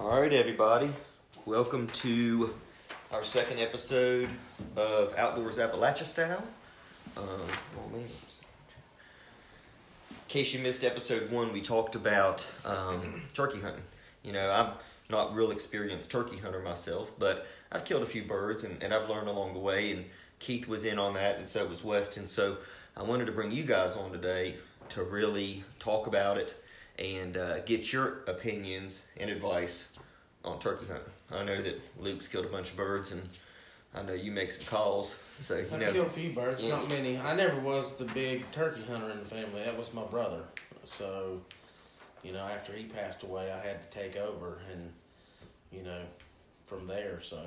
All right, everybody. Welcome to our second episode of Outdoors Appalachia Style. Well, man, in case you missed episode one, we talked about um, turkey hunting. You know, I'm not real experienced turkey hunter myself, but I've killed a few birds and, and I've learned along the way. And Keith was in on that, and so was Weston. So I wanted to bring you guys on today to really talk about it and uh, get your opinions and advice on turkey hunting. I know that Luke's killed a bunch of birds, and I know you make some calls. So you I've know, killed a few birds, Yeah. not many. I never was the big turkey hunter in the family. That was my brother. So, you know, after he passed away, I had to take over, and you know, from there. So,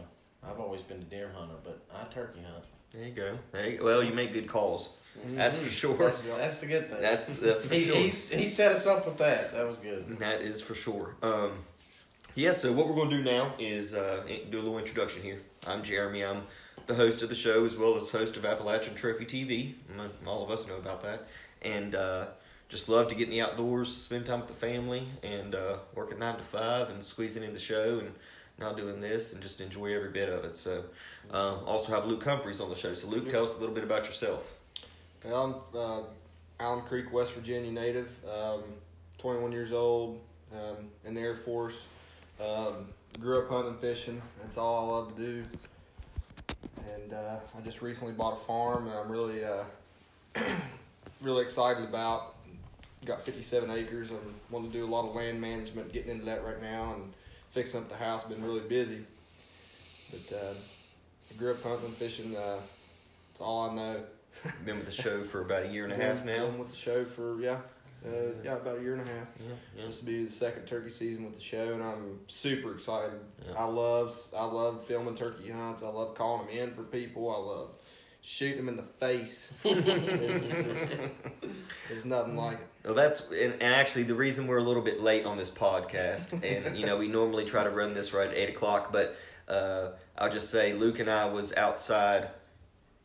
I've always been a deer hunter, but I turkey hunt. There you go. Hey, well, you make good calls. That's for sure. That's, that's the good thing. That's that's for he, sure. he's, he set us up with that. That was good. That is for sure. Um, yeah, so what we're going to do now is uh, do a little introduction here. I'm Jeremy. I'm the host of the show as well as host of Appalachian Trophy TV. All of us know about that. And uh, just love to get in the outdoors, spend time with the family, and uh, work at 9 to 5 and squeezing in the show and now doing this and just enjoy every bit of it. So, um, also have Luke Humphreys on the show. So, Luke, tell us a little bit about yourself. Well, I'm uh, Alum Creek, West Virginia native. Um, 21 years old. Um, in the Air Force. Um, grew up hunting, fishing. That's all I love to do. And uh, I just recently bought a farm, and I'm really, uh, really excited about. Got 57 acres, and want to do a lot of land management. Getting into that right now, and fixing up the house. Been really busy. But uh, I grew up hunting, fishing. Uh, that's all I know. Been with the show for about a year and a half now. Been with the show for yeah, uh, yeah, about a year and a half. Yeah, yeah. This will be the second turkey season with the show, and I'm super excited. Yeah. I love I love filming turkey hunts. I love calling them in for people. I love shooting them in the face. It's- it's just- there's nothing like it. Well, that's and, and actually the reason we're a little bit late on this podcast, and you know we normally try to run this right at eight o'clock, but uh, I'll just say Luke and I was outside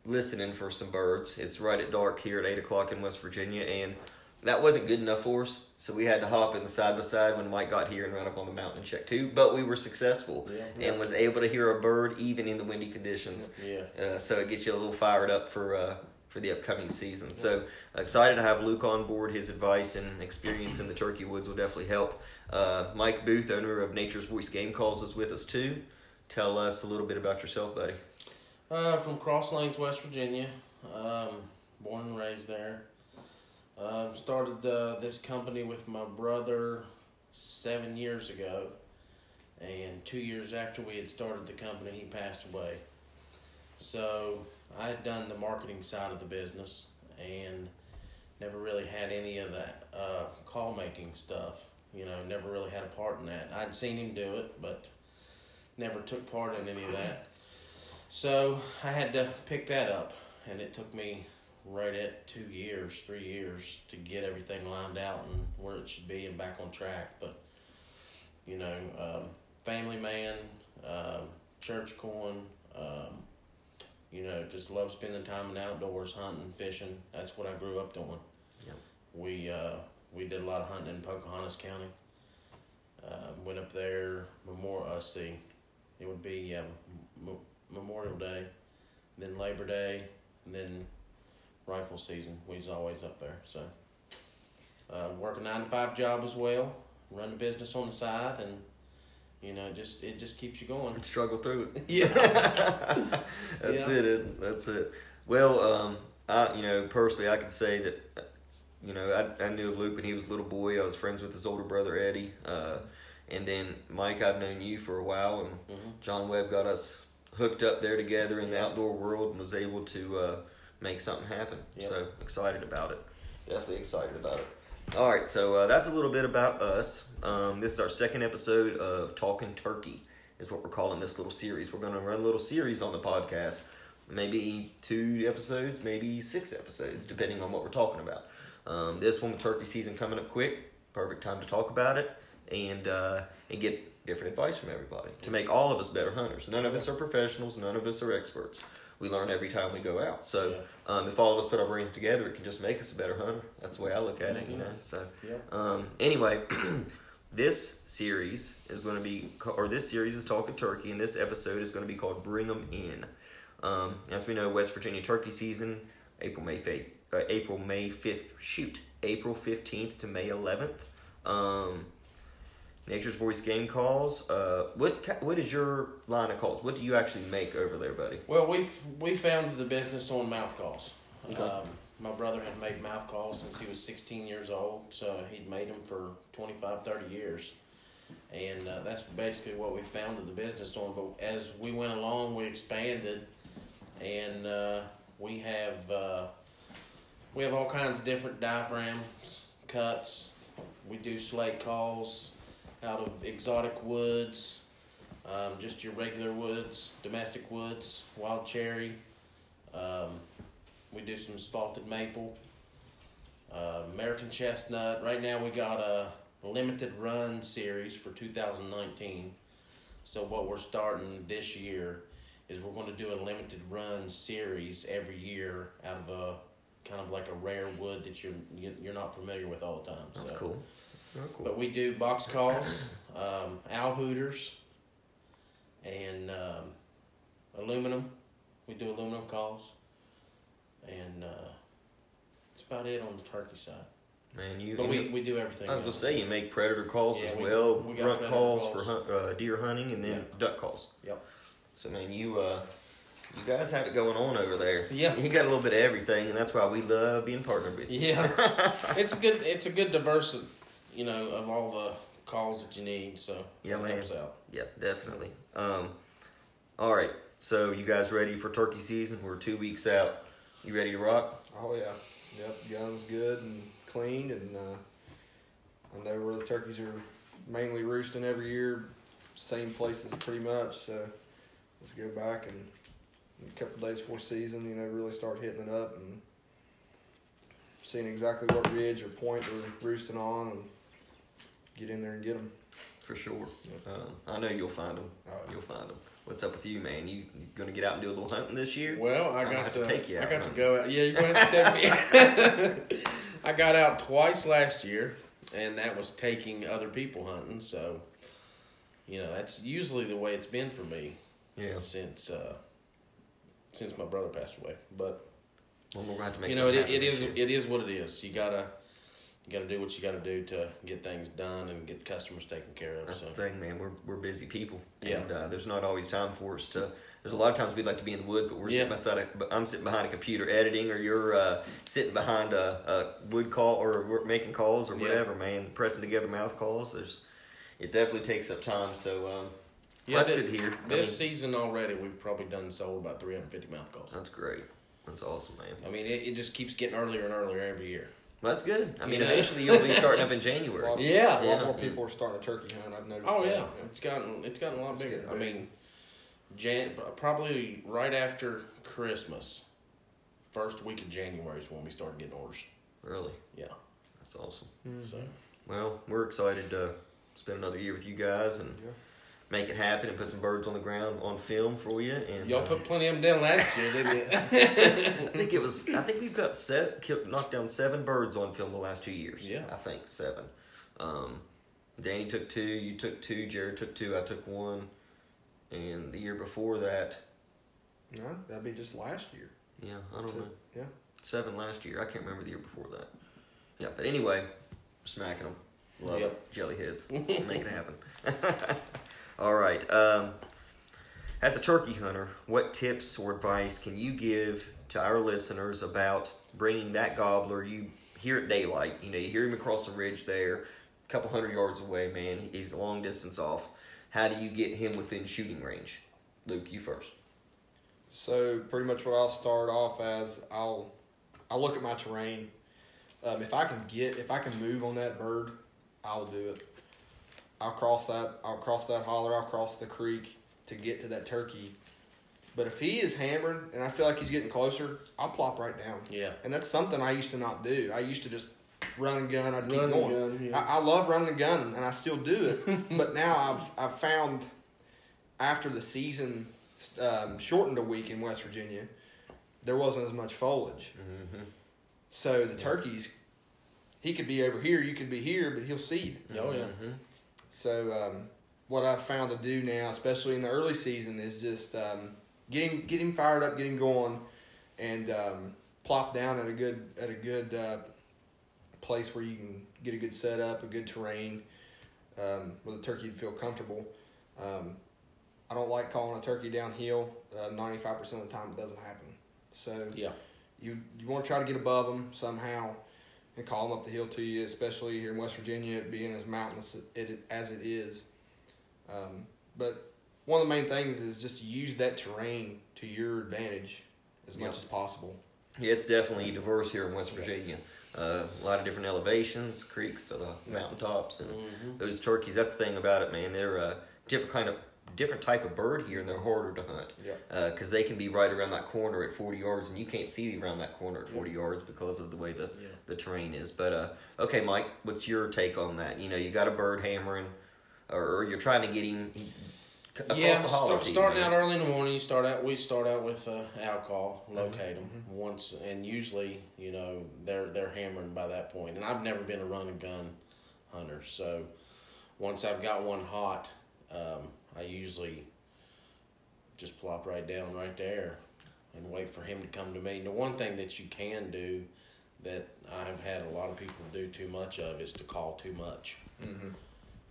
listening for some birds. It's right at dark here at eight o'clock in West Virginia, and that wasn't good enough for us, so we had to hop in the side by side when Mike got here and run up on the mountain and check too. But we were successful Yeah. and was able to hear a bird even in the windy conditions. Yeah. Uh, so it gets you a little fired up for uh, for the upcoming season. So excited to have Luke on board. His advice and experience in the turkey woods will definitely help. Uh, Mike Booth, owner of Nature's Voice Game Calls, is with us too. Tell us a little bit about yourself, buddy. Uh, from Cross Lanes, West Virginia. Um, born and raised there. Um, started uh, this company with my brother seven years ago, and two years after we had started the company, he passed away. So I had done the marketing side of the business and never really had any of that uh, call making stuff. You know, never really had a part in that. I'd seen him do it, but never took part in any of that. So I had to pick that up, and it took me right at two years, three years to get everything lined out and where it should be and back on track. But you know, um, family man, um, church corn, um, you know, just love spending time in the outdoors, hunting, fishing. That's what I grew up doing. Yep. We uh, we did a lot of hunting in Pocahontas County. Uh, went up there. Memorial. Uh, see, it would be yeah, M- Memorial Day, then Labor Day, and then rifle season. We was always up there. So uh, work a nine to five job as well. Run the business on the side, and you know, just it just keeps you going. Struggle through it. Yeah. That's Yeah. it. That's it. Well, um, I you know personally I could say that uh, you know I, I knew of Luke when he was a little boy. I was friends with his older brother Eddie, uh, and then Mike. I've known you for a while, and hmm John Webb got us hooked up there together in the outdoor world and was able to uh, make something happen. Yep. So excited about it. Definitely excited about it. All right, so uh, that's a little bit about us. Um, this is our second episode of Talking Turkey, is what we're calling this little series. We're going to run a little series on the podcast, maybe two episodes, maybe six episodes, depending on what we're talking about. Um, this one with turkey season coming up quick, perfect time to talk about it and uh, and get different advice from everybody to make all of us better hunters. None of us are professionals. None of us are experts we learn every time we go out. So yeah. um, if all of us put our brains together, it can just make us a better hunter. That's the way I look at mm-hmm. it, you mm-hmm. know. So yeah. um, anyway, this series is going to be, or this series is Talking Turkey, and this episode is going to be called "Bring Them In. Um, as we know, West Virginia turkey season, April May 5th, uh, April May 5th, shoot, April 15th to May 11th. Nature's Voice game calls. Uh, what what is your line of calls? What do you actually make over there, buddy? Well, we we founded the business on mouth calls. Okay. Um, my brother had made mouth calls since he was 16 years old, so he'd made them for 25, 30 years. And uh, that's basically what we founded the business on. But as we went along, we expanded, and uh, we have uh, we have all kinds of different diaphragms, cuts. We do slate calls out of exotic woods, um, just your regular woods, domestic woods, wild cherry. Um, we do some spalted maple, uh, American chestnut. Right now we got a limited run series for 2019. So what we're starting this year is we're going to do a limited run series every year out of a kind of like a rare wood that you're you- you're not familiar with all the time. That's so. cool. Oh, cool. But we do box calls, um, owl hooters, and um, aluminum. We do aluminum calls, and uh, that's about it on the turkey side. Man, you. But we, we do everything. I was gonna else. say you make predator calls Yeah, as we- well, we got grunt predator calls, calls. for hunt, uh, deer hunting, and then Yeah. duck calls. Yep. So man, you uh, you guys have it going on over there. Yeah. you got a little bit of everything, and that's why we love being partnered with you. Yeah, it's a good. It's a good diversity, you know, of all the calls that you need. So Yeah, it man. helps out. Yeah, definitely. Um, all right, so you guys ready for turkey season? We're two weeks out. You ready to rock? Oh yeah, yep. Gun's good and clean, and uh, I know where the turkeys are mainly roosting every year, same places pretty much. So let's go back and in a couple days before season, you know, really start hitting it up and seeing exactly what ridge or point they're roosting on, and get in there and get them. For sure. Um, I know you'll find them. Oh, You'll find them. What's up with you, man? You, you gonna get out and do a little hunting this year? Well, I I'm got to, to take you I out, got to go out. Yeah, you're going to have to take me. I got out twice last year, and that was taking other people hunting. So, you know, that's usually the way it's been for me Yeah. since uh, since my brother passed away. But Well, we're gonna make you know, it, it is year. it is what it is. You gotta you gotta do what you gotta do to get things done and get customers taken care of. That's so the thing, man. We're we're busy people, Yeah. and uh, there's not always time for us to. There's a lot of times we'd like to be in the woods, but we're Yeah. sitting beside a. But I'm sitting behind a computer editing, or you're uh, sitting behind a, a wood call, or we're making calls, or Yeah. whatever, man. Pressing together mouth calls. There's, it definitely takes up time. So um, yeah, that's thi- good here. I this mean, season already, we've probably done sold about three hundred fifty mouth calls. that's great. That's awesome, man. I mean, it, it just keeps getting earlier and earlier every year. Well, that's good. I mean, You know? eventually you'll be starting up in January. Well, Yeah. a lot Yeah. more people are starting a turkey hunt. I've noticed. Oh that. yeah, it's gotten it's gotten a lot It's bigger. I mean, Jan probably right after Christmas, first week of January is when we started getting orders. Really, Yeah, that's awesome. Mhm. so Well, we're excited to spend another year with you guys and Yeah. Make it happen and put some birds on the ground on film for you. And y'all uh, put plenty of them down last year, didn't you? I think it was. I think we've got set, killed, knocked down seven birds on film the last two years. Yeah. I think seven. Um, Danny took two. You took two. Jared took two. I took one. And the year before that, No, that'd be just last year. yeah, I don't Two. know. Yeah. Seven last year. I can't remember the year before that. Yeah, but anyway, smacking them. Love Yep. it. Jelly heads. Make it happen. All right. Um, as a turkey hunter, what tips or advice can you give to our listeners about bringing that gobbler you hear at daylight? You know, you hear him across the ridge there, a couple hundred yards away, man. He's a long distance off. How do you get him within shooting range? Luke, you first. So pretty much what I'll start off as I'll I'll look at my terrain. Um, if I can get if I can move on that bird, I'll do it. I'll cross that I'll cross that holler, I'll cross the creek to get to that turkey. But if he is hammering and I feel like he's getting closer, I'll plop right down. yeah, And that's something I used to not do. I used to just run and gun. I'd keep Run and going. gun, yeah. I, I love running and gunning, and I still do it. but now I've I've found after the season um, shortened a week in West Virginia, there wasn't as much foliage. Mm-hmm. So the turkeys, he could be over here, you could be here, but he'll seed. oh yeah. Mhm. So um, what I've found to do now, especially in the early season, is just um, getting getting fired up, getting going, and um, plop down at a good at a good uh, place where you can get a good setup, a good terrain, um, where the turkey would feel comfortable. Um, I don't like calling a turkey downhill. Ninety five percent of the time, it doesn't happen. So Yeah. you you want to try to get above them somehow and call them up the hill to you, especially here in West Virginia, being as mountainous as it is. Um, but one of the main things is just to use that terrain to your advantage as much Yep. as possible. Yeah, it's definitely diverse here in West Virginia. Uh, a lot of different elevations, creeks to the mountaintops, and Mhm. those turkeys. That's the thing about it, man. They're a different kind of different type of bird here, and they're harder to hunt Yeah. because they can be right around that corner at 40 yards, and you can't see around that corner at 40 yards because of the way the Yeah. the terrain is. But uh, okay, Mike, what's your take on that? You know, you got a bird hammering, or, you're trying to get him across Yeah, the hollow. start, starting man. out early in the morning. You start out. We start out with uh, owl call, Mm-hmm. locate them once, and usually, you know, they're they're hammering by that point. And I've never been a run and gun hunter, so once I've got one hot, um, I usually just plop right down right there and wait for him to come to me. The one thing that you can do that I've had a lot of people do too much of is to call too much. Mm-hmm.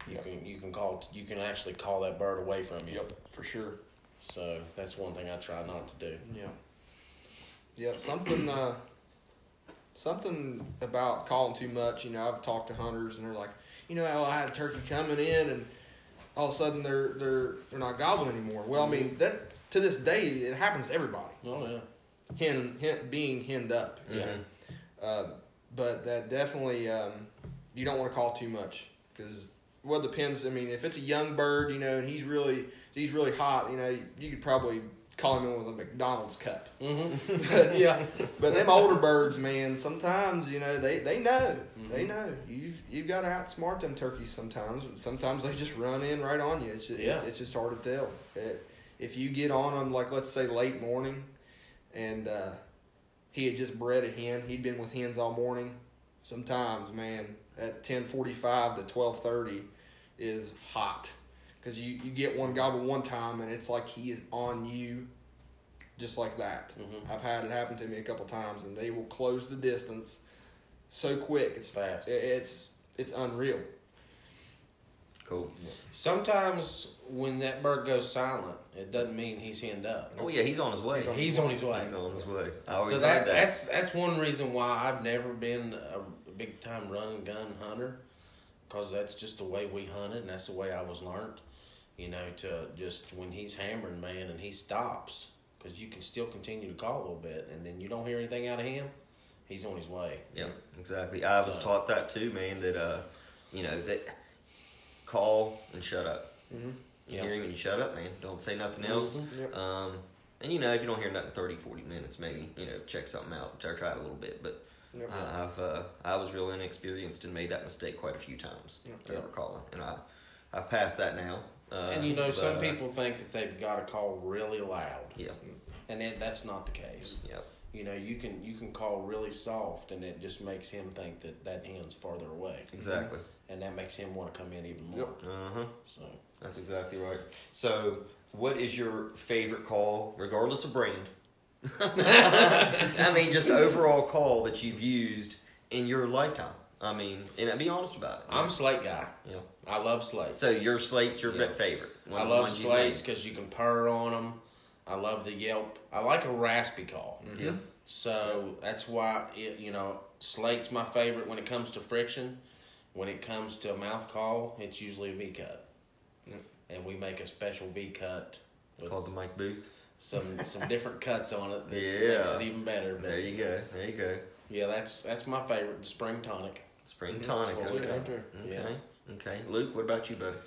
You Yep. can you can call you can actually call that bird away from you. Yep, for sure. So that's one thing I try not to do. Yeah. Yeah, something uh something about calling too much, you know, I've talked to hunters and they're like, you know, oh, I had a turkey coming in and all of a sudden they're they're they're not gobbling anymore. Well, I mean, that to this day it happens to everybody. Oh yeah. Hen, hen being henned up. Yeah. Mhm. Uh, but that definitely um, you don't want to call too much because well it depends. I mean, if it's a young bird, you know, and he's really he's really hot, you know, you could probably call him in with a McDonald's cup. Mm-hmm. yeah. But them older birds, man, sometimes you know they they know they know you've you've got to outsmart them turkeys sometimes. Sometimes they just run in right on you. It's just, Yeah. it's just hard to tell. It, if you get on them like let's say late morning, and uh, he had just bred a hen, he'd been with hens all morning. Sometimes, man, at ten forty five to twelve thirty is hot because you you get one gobble one time and it's like he is on you, just like that. Mhm. I've had it happen to me a couple times, and they will close the distance so quick. It's Fast. It's it's unreal. Cool. Sometimes when that bird goes silent, it doesn't mean he's henned up. Oh yeah, he's on his way. He's on- He's on his way. He's on his way. I always so that, that. that's that's one reason why I've never been a big time run and gun hunter, because that's just the way we hunted and that's the way I was learned. You know, to just when he's hammering, man, and he stops, because you can still continue to call a little bit, and then you don't hear anything out of him, he's on his way. Yeah, exactly. I was taught that too, man. That uh, you know, that call and shut up. Mm-hmm. You Yeah. hear him and you shut up, man. Don't say nothing else. Mhm. Yep. Um, and you know, if you don't hear nothing 30, 40 minutes, maybe you know, check something out. Try try it a little bit, but Yep. I, I've uh, I was real inexperienced and made that mistake quite a few times. Yep. Ever calling, and I I've passed that now. Uh, and you know, but, some uh, people think that they've got to call really loud, Yeah. and it, that's not the case. Yep. You know, you can you can call really soft, and it just makes him think that that hen's farther away, Exactly. and that makes him want to come in even more. yep. Uh huh. So That's exactly right. So, what is your favorite call, regardless of brand? I mean, just overall call that you've used in your lifetime. I mean, and be honest about it. I'm a slate guy. Yeah. I love slates. So your slate's your Yeah. favorite. One I love slates because you can purr on them. I love the yelp. I like a raspy call. made. Yeah. So that's why it, you know slate's my favorite when it comes to friction. When it comes to a mouth call, it's usually a V cut, Yep. and we make a special V cut Called the Mike Booth. some some different cuts on it that Yeah. makes it even better. But There you go. There you go. yeah, that's that's my favorite, the spring tonic. Spring Mhm. tonic. That's Okay. Okay. Yeah. Okay. Luke, what about you, buddy?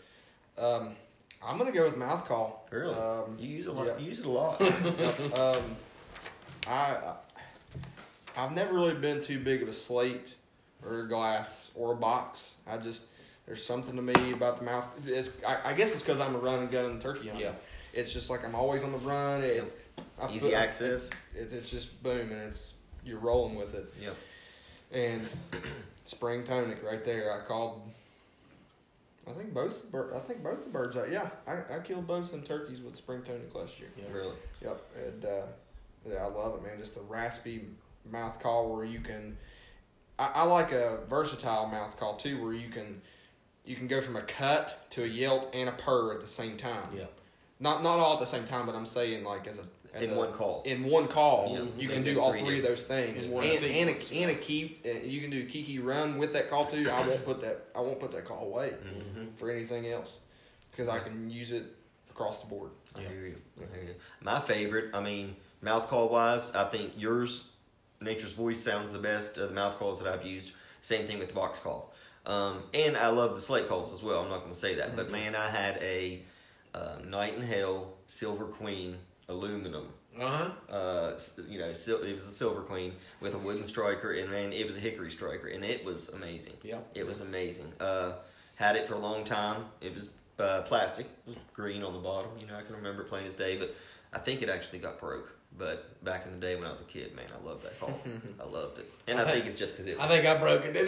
Um, I'm gonna go with mouth call. Really? Um, you use a lot. yeah. You use it a lot. Yep. um, I, I've never really been too big of a slate or a glass or a box. I just there's something to me about the mouth. It's I, I guess it's because I'm a run and gun turkey hunter. Yeah. It's just like I'm always on the run. It's I Easy put- access. It's it's just boom and it's you're rolling with it. Yep. And spring tonic right there. I called I think both. bir- I think both the birds. Out. Yeah, I, I killed both some turkeys with spring tonic last year. Yeah. Really? Yep, and uh, yeah, I love it, man. Just a raspy mouth call where you can. I, I like a versatile mouth call too, where you can you can go from a cut to a yelp and a purr at the same time. Yeah. Not not all at the same time, but I'm saying like as a In a, one call. In one call, Yeah. you can do all three three of those things, and, and a and a keep. uh, You can do kee-kee run with that call too. I won't put that. I won't put that call away Mm-hmm. for anything else because I can use it across the board. I Yeah. hear you. I hear you. My favorite, I mean, mouth call wise, I think yours, Nature's Voice, sounds the best of the mouth calls that I've used. Same thing with the box call. Um, and I love the slate calls as well. I'm not going to say that. But man, I had a uh, Knight and Hale Silver Queen aluminum. Uh huh. Uh, you know, sil- it was the Silver Queen with a wooden striker, and man, it was a hickory striker, and it was amazing. Yeah. It was amazing. Uh, had it for a long time. It was uh, plastic. It was green on the bottom. You know, I can remember it plain as day. But I think it actually got broke. But back in the day when I was a kid, man, I loved that call. I loved it, and I, I think- it's just because it. I think I broke it,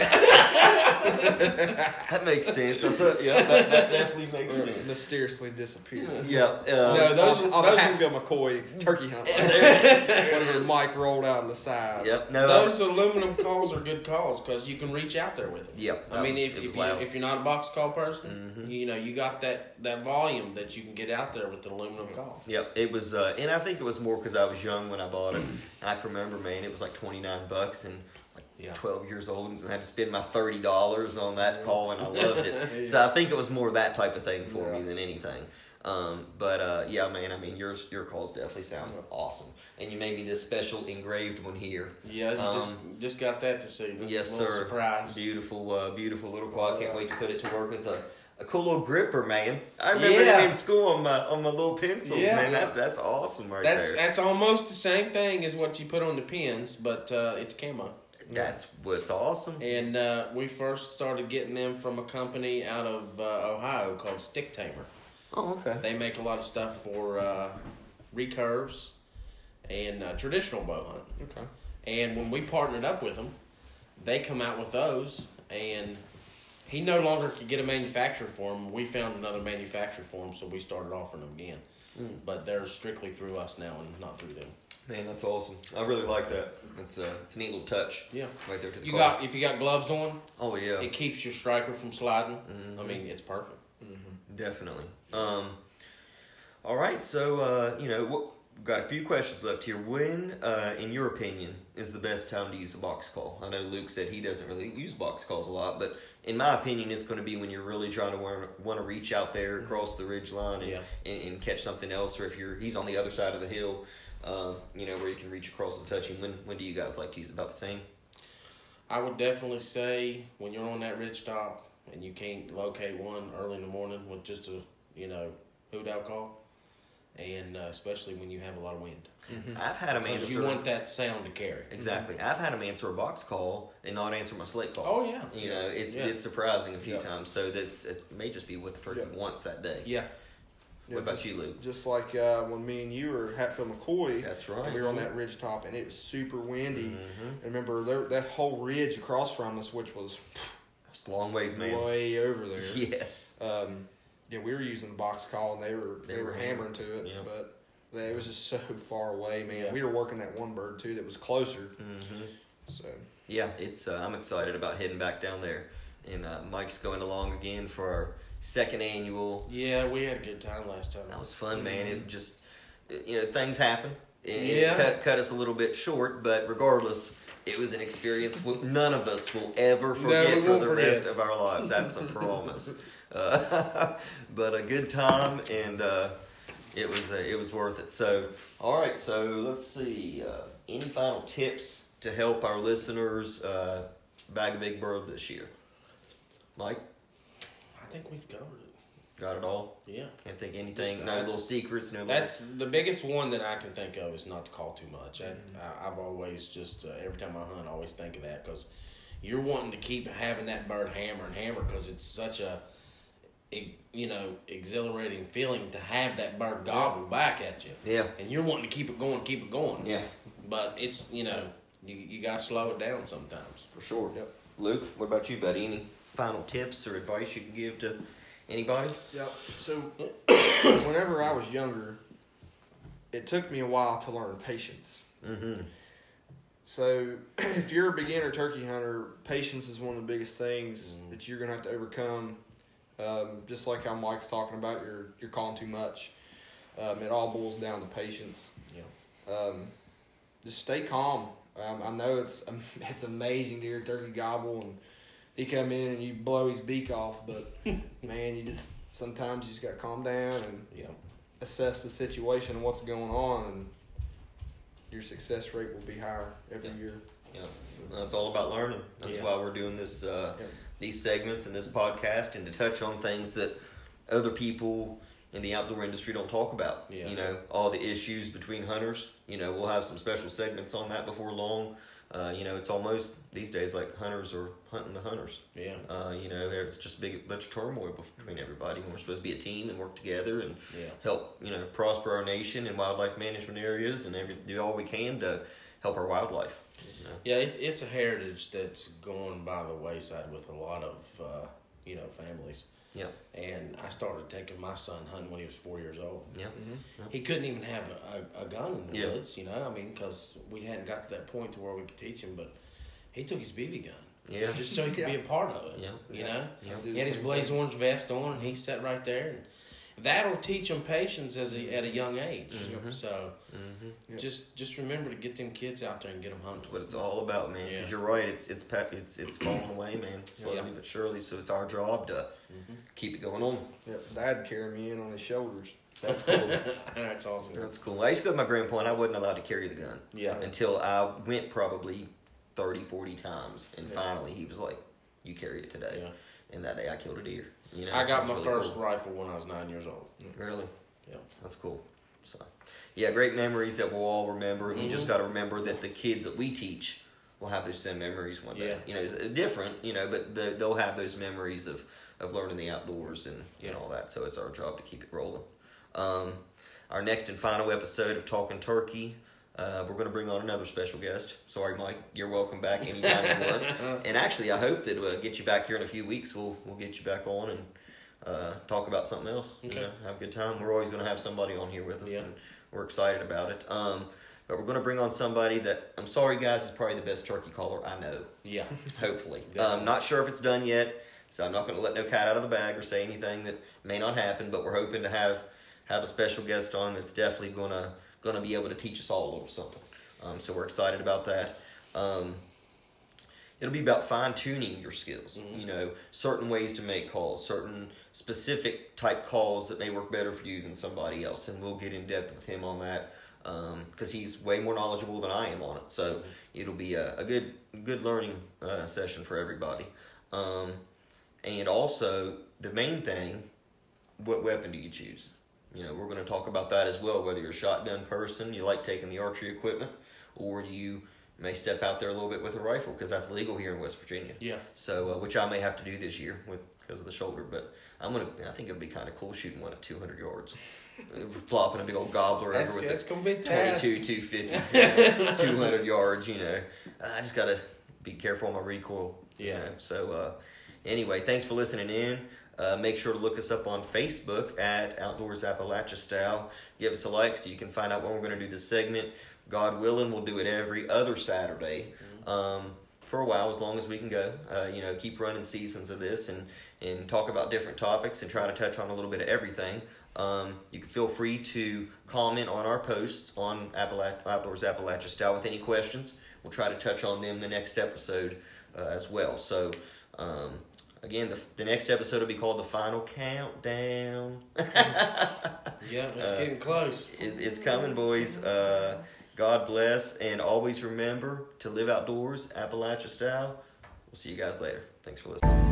that makes sense. I thought, yeah, that, that definitely makes Or sense. mysteriously disappeared. Yeah. Uh, No, those on, on those Hatfield McCoy turkey hunt. Whenever Mike rolled out on the side. Yep. No. Those aluminum calls are good calls because you can reach out there with them. Yep. I mean, was- if, if, you, if you're not a box call person, Mhm. you know, you got that, that volume that you can get out there with the aluminum call. Yep, it was, uh, and I think it was more because I was young when I bought it. And I can remember, man, it was like twenty nine bucks and like Yeah. twelve years old, and I had to spend my thirty dollars on that call, and I loved it. So I think it was more that type of thing for me than anything. Um, but uh, yeah, man, I mean, yours your calls definitely sound Yep. awesome, and you made me this special engraved one here. Yeah, Um, just just got that to see. Yes, sir. Surprise. Beautiful, uh, beautiful little quad. Can't wait to put it to work with a. A cool little gripper, man. I remember Yeah. in school on my on my little pencils, Yeah. man. That, that's awesome, right That's there. that's almost the same thing as what you put on the pins, but uh, it's camo. That's what's awesome. And uh, we first started getting them from a company out of uh, Ohio called Stick Tamer. Oh, okay. They make a lot of stuff for uh, recurves and uh, traditional bow hunt. Okay. And when we partnered up with them, they come out with those, and he no longer could get a manufacturer for them. We found another manufacturer for them, so we started offering them again. Mm. But they're strictly through us now and not through them. Man, that's awesome. I really like that. It's uh, it's a neat little touch Yeah. right there to the You car. got if you got gloves on, Oh yeah, it keeps your striker from sliding. Mhm. I mean, it's perfect. definitely. Um, all right, so uh, you know what? We've got a few questions left here. When, uh, in your opinion, is the best time to use a box call? I know Luke said he doesn't really use box calls a lot, but in my opinion, it's going to be when you're really trying to want to reach out there across the ridge line and, Yeah. and, and catch something else, or if you're he's on the other side of the hill, uh, you know where you can reach across and touch him. When when do you guys like to use about the same? I would definitely say when you're on that ridge top and you can't locate one early in the morning with just a you know hoot out call, and uh, especially when you have a lot of wind, I've had him because answer. you want that sound to carry. Exactly. I've had him answer a box call and not answer my slate call. Oh yeah, You know, it's Yeah. it's surprising a few Yeah. times. So that's it may just be what the turkey Yeah. wants that day. yeah, Yeah, what about just, you, Luke? Just like uh, when me and you were Hatfield McCoy, That's right. we were on that ridge top, and it was super windy. Mhm. I remember there, that whole ridge across from us, which was It's a long ways, man. way over there. Yes. Um, yeah, we were using the box call, and they were They they, were were hammering to it, yeah. but they, it was just so far away, man. Yeah. We were working that one bird too that was closer, hmm so Yeah, it's. Uh, I'm excited about heading back down there, and uh, Mike's going along again for our second annual. yeah. We had a good time last time. That was fun, man. It just, you know, things happen. It, it Mm-hmm. Yeah. cut, cut us a little bit short, but regardless, it was an experience none of us will ever forget we for the forget. rest of our lives. That's a promise. Uh, but a good time, and uh, it was uh, it was worth it. So, all right. So let's see. Uh, any final tips to help our listeners uh, bag a big bird this year? Mike, I think we've covered it. Got it all. Yeah, Can't think anything. No little secrets. No. Little, that's the biggest one that I can think of is not to call too much. I, I, I've always just uh, every time I hunt, I always think of that because you're wanting to keep having that bird hammer and hammer because it's such a e- you know exhilarating feeling to have that bird gobble back at you, yeah. and you're wanting to keep it going, keep it going. Yeah. But it's you know you you gotta slow it down sometimes. For sure. Yep. Luke, what about you, buddy? Any final tips or advice you can give to Anybody? Yep. So, whenever I was younger, it took me a while to learn patience. Mm-hmm. So, if you're a beginner turkey hunter, patience is one of the biggest things Mm. that you're gonna have to overcome. Um, just like how Mike's talking about, you're you're calling too much. Um, it all boils down to patience. Yeah. Um, just stay calm. Um, I know it's it's amazing to hear turkey gobble and he come in and you blow his beak off, but man, you just sometimes you just got to calm down and Yeah. assess the situation and what's going on, and your success rate will be higher every Yeah. year. Yeah, that's all about learning. That's Yeah. why we're doing this uh, these segments and this podcast, and to touch on things that other people in the outdoor industry don't talk about. Yeah. You know, all the issues between hunters. You know, we'll have some special segments on that before long. Uh, you know, it's almost these days like hunters are hunting the hunters. Yeah. Uh, you know, there's just a big bunch of turmoil between everybody. We're supposed to be a team and work together and Yeah. help you know prosper our nation in wildlife management areas and every, do all we can to help our wildlife. You know? Yeah, it, it's a heritage that's gone by the wayside with a lot of uh, you know families. Yeah. And I started taking my son hunting when he was four years old. Mm-hmm. Yeah. He couldn't even have a, a, a gun in the Yeah. woods, you know. I mean, because we hadn't got to that point to where we could teach him. But he took his BB gun Yeah. just so he could be a part of it. Yeah. You know. Yeah. He had his blaze thing. orange vest on, and he sat right there. And that'll teach them patience as a, at a young age. Mhm. So Mm-hmm. Yep. just just remember to get them kids out there and get them hunting. That's what it's all about, man. Yeah. you're right. It's it's pa- it's it's falling away, man. Slowly Yeah. but surely. So it's our job to Mhm. keep it going on. Yep, Dad carried me in on his shoulders. That's cool. That's awesome. That's cool. I used to go to my grandpa and I wasn't allowed to carry the gun Yeah. until I went probably 30, 40 times, and Yeah. finally he was like, "You carry it today." Yeah. And that day I killed a deer. You know, I got my really first cool. rifle when I was nine years old. Really. Yeah. That's cool. So, yeah, great memories that we'll all remember, and you just Mhm. got to remember that the kids that we teach will have those same memories one day. Yeah. You know, it's different, you know, but the, they'll have those memories of, of learning the outdoors and, Yeah. and all that. So it's our job to keep it rolling. Um, our next and final episode of Talking Turkey, uh, we're going to bring on another special guest. Sorry, Mike, you're welcome back anytime you want. And actually, I hope that we'll get you back here in a few weeks. We'll we'll get you back on and uh, talk about something else. You know, have a good time. We're always going to have somebody on here with us, Yeah. and we're excited about it. Um, but we're going to bring on somebody that I'm sorry, guys, is probably the best turkey caller I know. Yeah. Hopefully, um, Definitely. not sure if it's done yet, so I'm not going to let no cat out of the bag or say anything that may not happen. But we're hoping to have have a special guest on that's definitely gonna gonna be able to teach us all a little something. Um, so we're excited about that. Um, it'll be about fine tuning your skills. Mhm. You know, certain ways to make calls, certain specific type calls that may work better for you than somebody else, and we'll get in depth with him on that because he's way more knowledgeable than I am on it. So it'll be a, a good good learning uh, session for everybody. Um, and also the main thing, what weapon do you choose? You know, we're going to talk about that as well. Whether you're a shotgun person, you like taking the archery equipment, or you may step out there a little bit with a rifle because that's legal here in West Virginia. Yeah. So, uh, which I may have to do this year with because of the shoulder, but I'm gonna. I think it'd be kind of cool shooting one at 200 yards, plopping a big old gobbler That's, over with that's a gonna be a task. 22, 250, 200 yards. You know, I just gotta be careful on my recoil. you Yeah. know. So, uh, anyway, thanks for listening in. Uh, make sure to look us up on Facebook at Outdoors Appalachia Style. Give us a like so you can find out when we're going to do this segment. God willing, we'll do it every other Saturday um, for a while, as long as we can go. Uh, you know, keep running seasons of this and, and talk about different topics and try to touch on a little bit of everything. Um, you can feel free to comment on our posts on Appalach- Outdoors Appalachia Style with any questions. We'll try to touch on them the next episode uh, as well. So, um, again, the, the next episode will be called The Final Countdown. Yeah, it's Uh, getting close. It, it's coming, boys. Uh, God bless, and always remember to live outdoors, Appalachia style. We'll see you guys later. Thanks for listening.